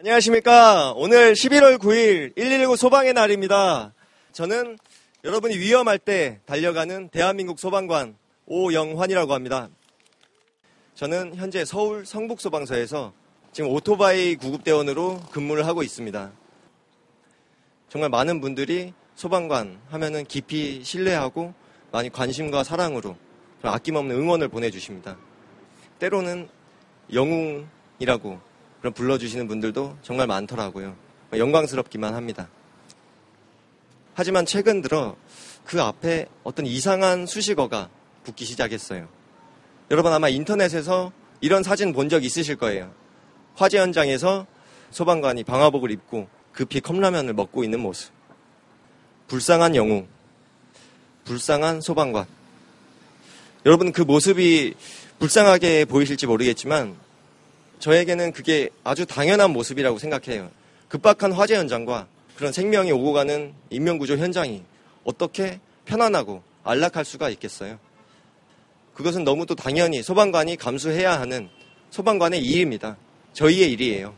안녕하십니까. 오늘 11월 9일 119 소방의 날입니다. 저는 여러분이 위험할 때 달려가는 대한민국 소방관 오영환이라고 합니다. 저는 현재 서울 성북소방서에서 지금 오토바이 구급대원으로 근무를 하고 있습니다. 정말 많은 분들이 소방관 하면은 깊이 신뢰하고 많이 관심과 사랑으로 아낌없는 응원을 보내주십니다. 때로는 영웅이라고 그런 불러주시는 분들도 정말 많더라고요. 영광스럽기만 합니다. 하지만 최근 들어 그 앞에 어떤 이상한 수식어가 붙기 시작했어요. 여러분 아마 인터넷에서 이런 사진 본 적 있으실 거예요. 화재 현장에서 소방관이 방화복을 입고 급히 컵라면을 먹고 있는 모습. 불쌍한 영웅. 불쌍한 소방관. 여러분 그 모습이 불쌍하게 보이실지 모르겠지만 저에게는 그게 아주 당연한 모습이라고 생각해요. 급박한 화재 현장과 그런 생명이 오고 가는 인명구조 현장이 어떻게 편안하고 안락할 수가 있겠어요. 그것은 너무도 당연히 소방관이 감수해야 하는 소방관의 일입니다. 저희의 일이에요.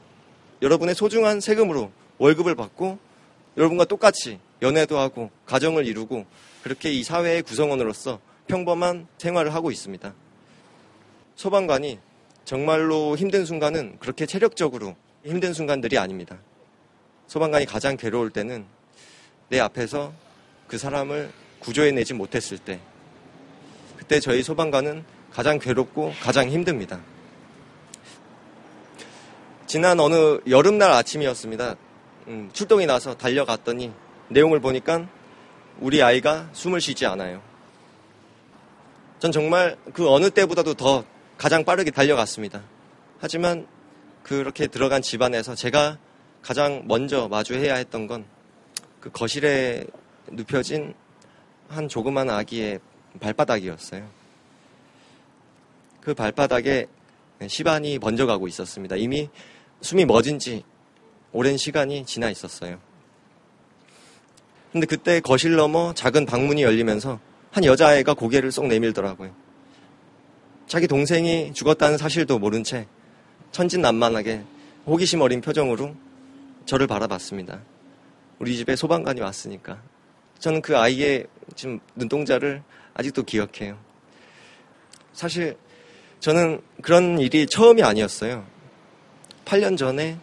여러분의 소중한 세금으로 월급을 받고 여러분과 똑같이 연애도 하고 가정을 이루고 그렇게 이 사회의 구성원으로서 평범한 생활을 하고 있습니다. 소방관이 정말로 힘든 순간은 그렇게 체력적으로 힘든 순간들이 아닙니다. 소방관이 가장 괴로울 때는 내 앞에서 그 사람을 구조해내지 못했을 때, 그때 저희 소방관은 가장 괴롭고 가장 힘듭니다. 지난 어느 여름날 아침이었습니다. 음, 출동이 나서 달려갔더니 내용을 보니까 우리 아이가 숨을 쉬지 않아요. 전 정말 그 어느 때보다도 더 가장 빠르게 달려갔습니다. 하지만 그렇게 들어간 집안에서 제가 가장 먼저 마주해야 했던 건 그 거실에 눕혀진 한 조그만 아기의 발바닥이었어요. 그 발바닥에 시반이 번져가고 있었습니다. 이미 숨이 멎은 지 오랜 시간이 지나 있었어요. 근데 그때 거실 넘어 작은 방문이 열리면서 한 여자아이가 고개를 쏙 내밀더라고요. 자기 동생이 죽었다는 사실도 모른 채 천진난만하게 호기심 어린 표정으로 저를 바라봤습니다. 우리 집에 소방관이 왔으니까. 저는 그 아이의 지금 눈동자를 아직도 기억해요. 사실 저는 그런 일이 처음이 아니었어요. 8년 전에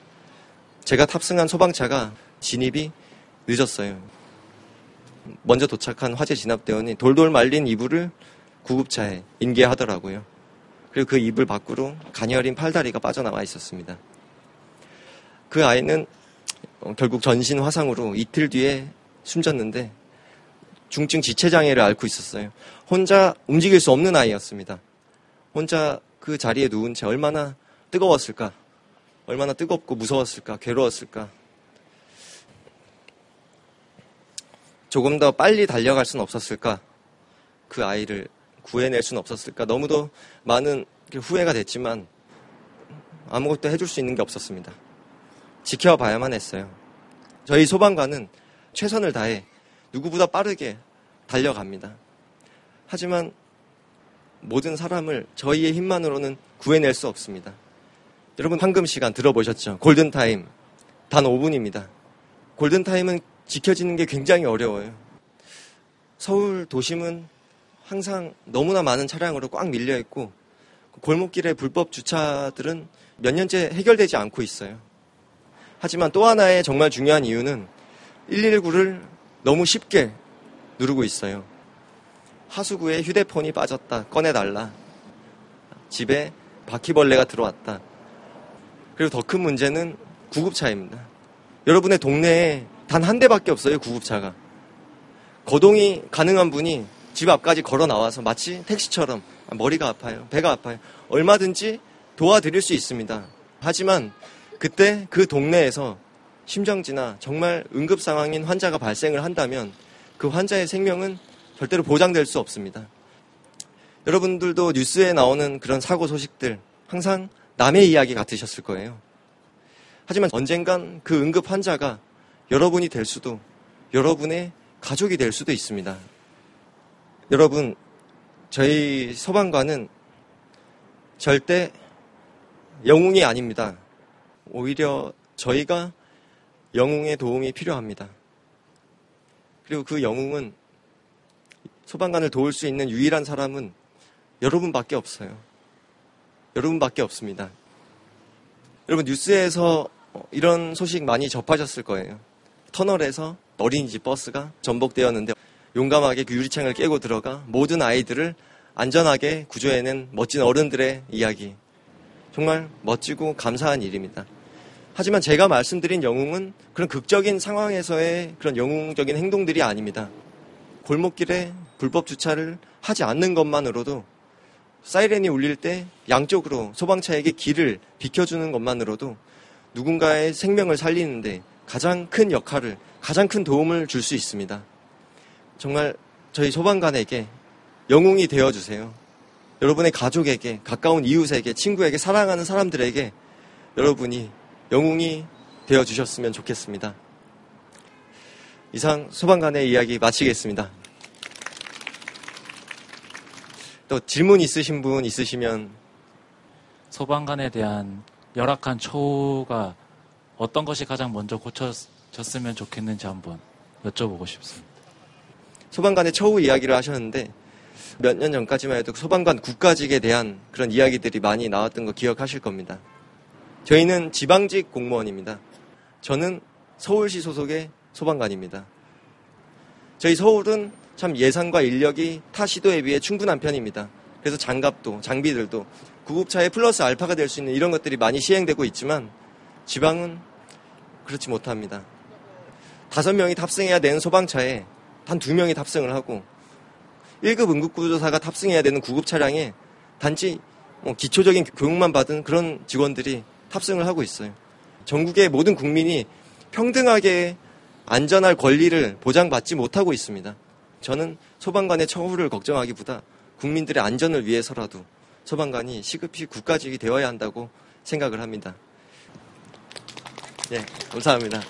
제가 탑승한 소방차가 진입이 늦었어요. 먼저 도착한 화재 진압대원이 돌돌 말린 이불을 구급차에 인계하더라고요. 그리고 그 이불 밖으로 가녀린 팔다리가 빠져나와 있었습니다. 그 아이는 어, 결국 전신 화상으로 이틀 뒤에 숨졌는데 중증 지체장애를 앓고 있었어요. 혼자 움직일 수 없는 아이였습니다. 혼자 그 자리에 누운 채 얼마나 뜨거웠을까? 얼마나 뜨겁고 무서웠을까? 괴로웠을까? 조금 더 빨리 달려갈 수는 없었을까? 그 아이를 구해낼 수는 없었을까? 너무도 많은 후회가 됐지만 아무것도 해줄 수 있는 게 없었습니다. 지켜봐야만 했어요. 저희 소방관은 최선을 다해 누구보다 빠르게 달려갑니다. 하지만 모든 사람을 저희의 힘만으로는 구해낼 수 없습니다. 여러분 황금 시간 들어보셨죠? 골든타임. 단 5분입니다. 골든타임은 지켜지는 게 굉장히 어려워요. 서울 도심은 항상 너무나 많은 차량으로 꽉 밀려 있고 골목길의 불법 주차들은 몇 년째 해결되지 않고 있어요. 하지만 또 하나의 정말 중요한 이유는 119를 너무 쉽게 누르고 있어요. 하수구에 휴대폰이 빠졌다. 꺼내달라. 집에 바퀴벌레가 들어왔다. 그리고 더 큰 문제는 구급차입니다. 여러분의 동네에 단 한 대밖에 없어요, 구급차가. 거동이 가능한 분이 집 앞까지 걸어 나와서 마치 택시처럼 머리가 아파요. 배가 아파요. 얼마든지 도와드릴 수 있습니다. 하지만 그때 그 동네에서 심정지나 정말 응급 상황인 환자가 발생을 한다면 그 환자의 생명은 절대로 보장될 수 없습니다. 여러분들도 뉴스에 나오는 그런 사고 소식들 항상 남의 이야기 같으셨을 거예요. 하지만 언젠간 그 응급 환자가 여러분이 될 수도 여러분의 가족이 될 수도 있습니다. 여러분, 저희 소방관은 절대 영웅이 아닙니다. 오히려 저희가 영웅의 도움이 필요합니다. 그리고 그 영웅은 소방관을 도울 수 있는 유일한 사람은 여러분밖에 없어요. 여러분밖에 없습니다. 여러분 뉴스에서 이런 소식 많이 접하셨을 거예요. 터널에서 어린이집 버스가 전복되었는데 용감하게 그 유리창을 깨고 들어가 모든 아이들을 안전하게 구조해낸 멋진 어른들의 이야기. 정말 멋지고 감사한 일입니다. 하지만 제가 말씀드린 영웅은 그런 극적인 상황에서의 그런 영웅적인 행동들이 아닙니다. 골목길에 불법 주차를 하지 않는 것만으로도 사이렌이 울릴 때 양쪽으로 소방차에게 길을 비켜주는 것만으로도 누군가의 생명을 살리는데 가장 큰 역할을, 가장 큰 도움을 줄 수 있습니다. 정말 저희 소방관에게 영웅이 되어주세요. 여러분의 가족에게, 가까운 이웃에게, 친구에게, 사랑하는 사람들에게 여러분이 영웅이 되어주셨으면 좋겠습니다. 이상 소방관의 이야기 마치겠습니다. 또 질문 있으신 분 있으시면 소방관에 대한 열악한 처우가 어떤 것이 가장 먼저 고쳐졌으면 좋겠는지 한번 여쭤보고 싶습니다. 소방관의 처우 이야기를 하셨는데 몇 년 전까지만 해도 소방관 국가직에 대한 그런 이야기들이 많이 나왔던 거 기억하실 겁니다. 저희는 지방직 공무원입니다. 저는 서울시 소속의 소방관입니다. 저희 서울은 참 예산과 인력이 타 시도에 비해 충분한 편입니다. 그래서 장갑도 장비들도 구급차에 플러스 알파가 될 수 있는 이런 것들이 많이 시행되고 있지만 지방은 그렇지 못합니다. 다섯 명이 탑승해야 되는 소방차에 단 두 명이 탑승을 하고 1급 응급구조사가 탑승해야 되는 구급 차량에 단지 뭐 기초적인 교육만 받은 그런 직원들이 탑승을 하고 있어요. 전국의 모든 국민이 평등하게 안전할 권리를 보장받지 못하고 있습니다. 저는 소방관의 처우를 걱정하기보다 국민들의 안전을 위해서라도 소방관이 시급히 국가직이 되어야 한다고 생각을 합니다. 예, 감사합니다.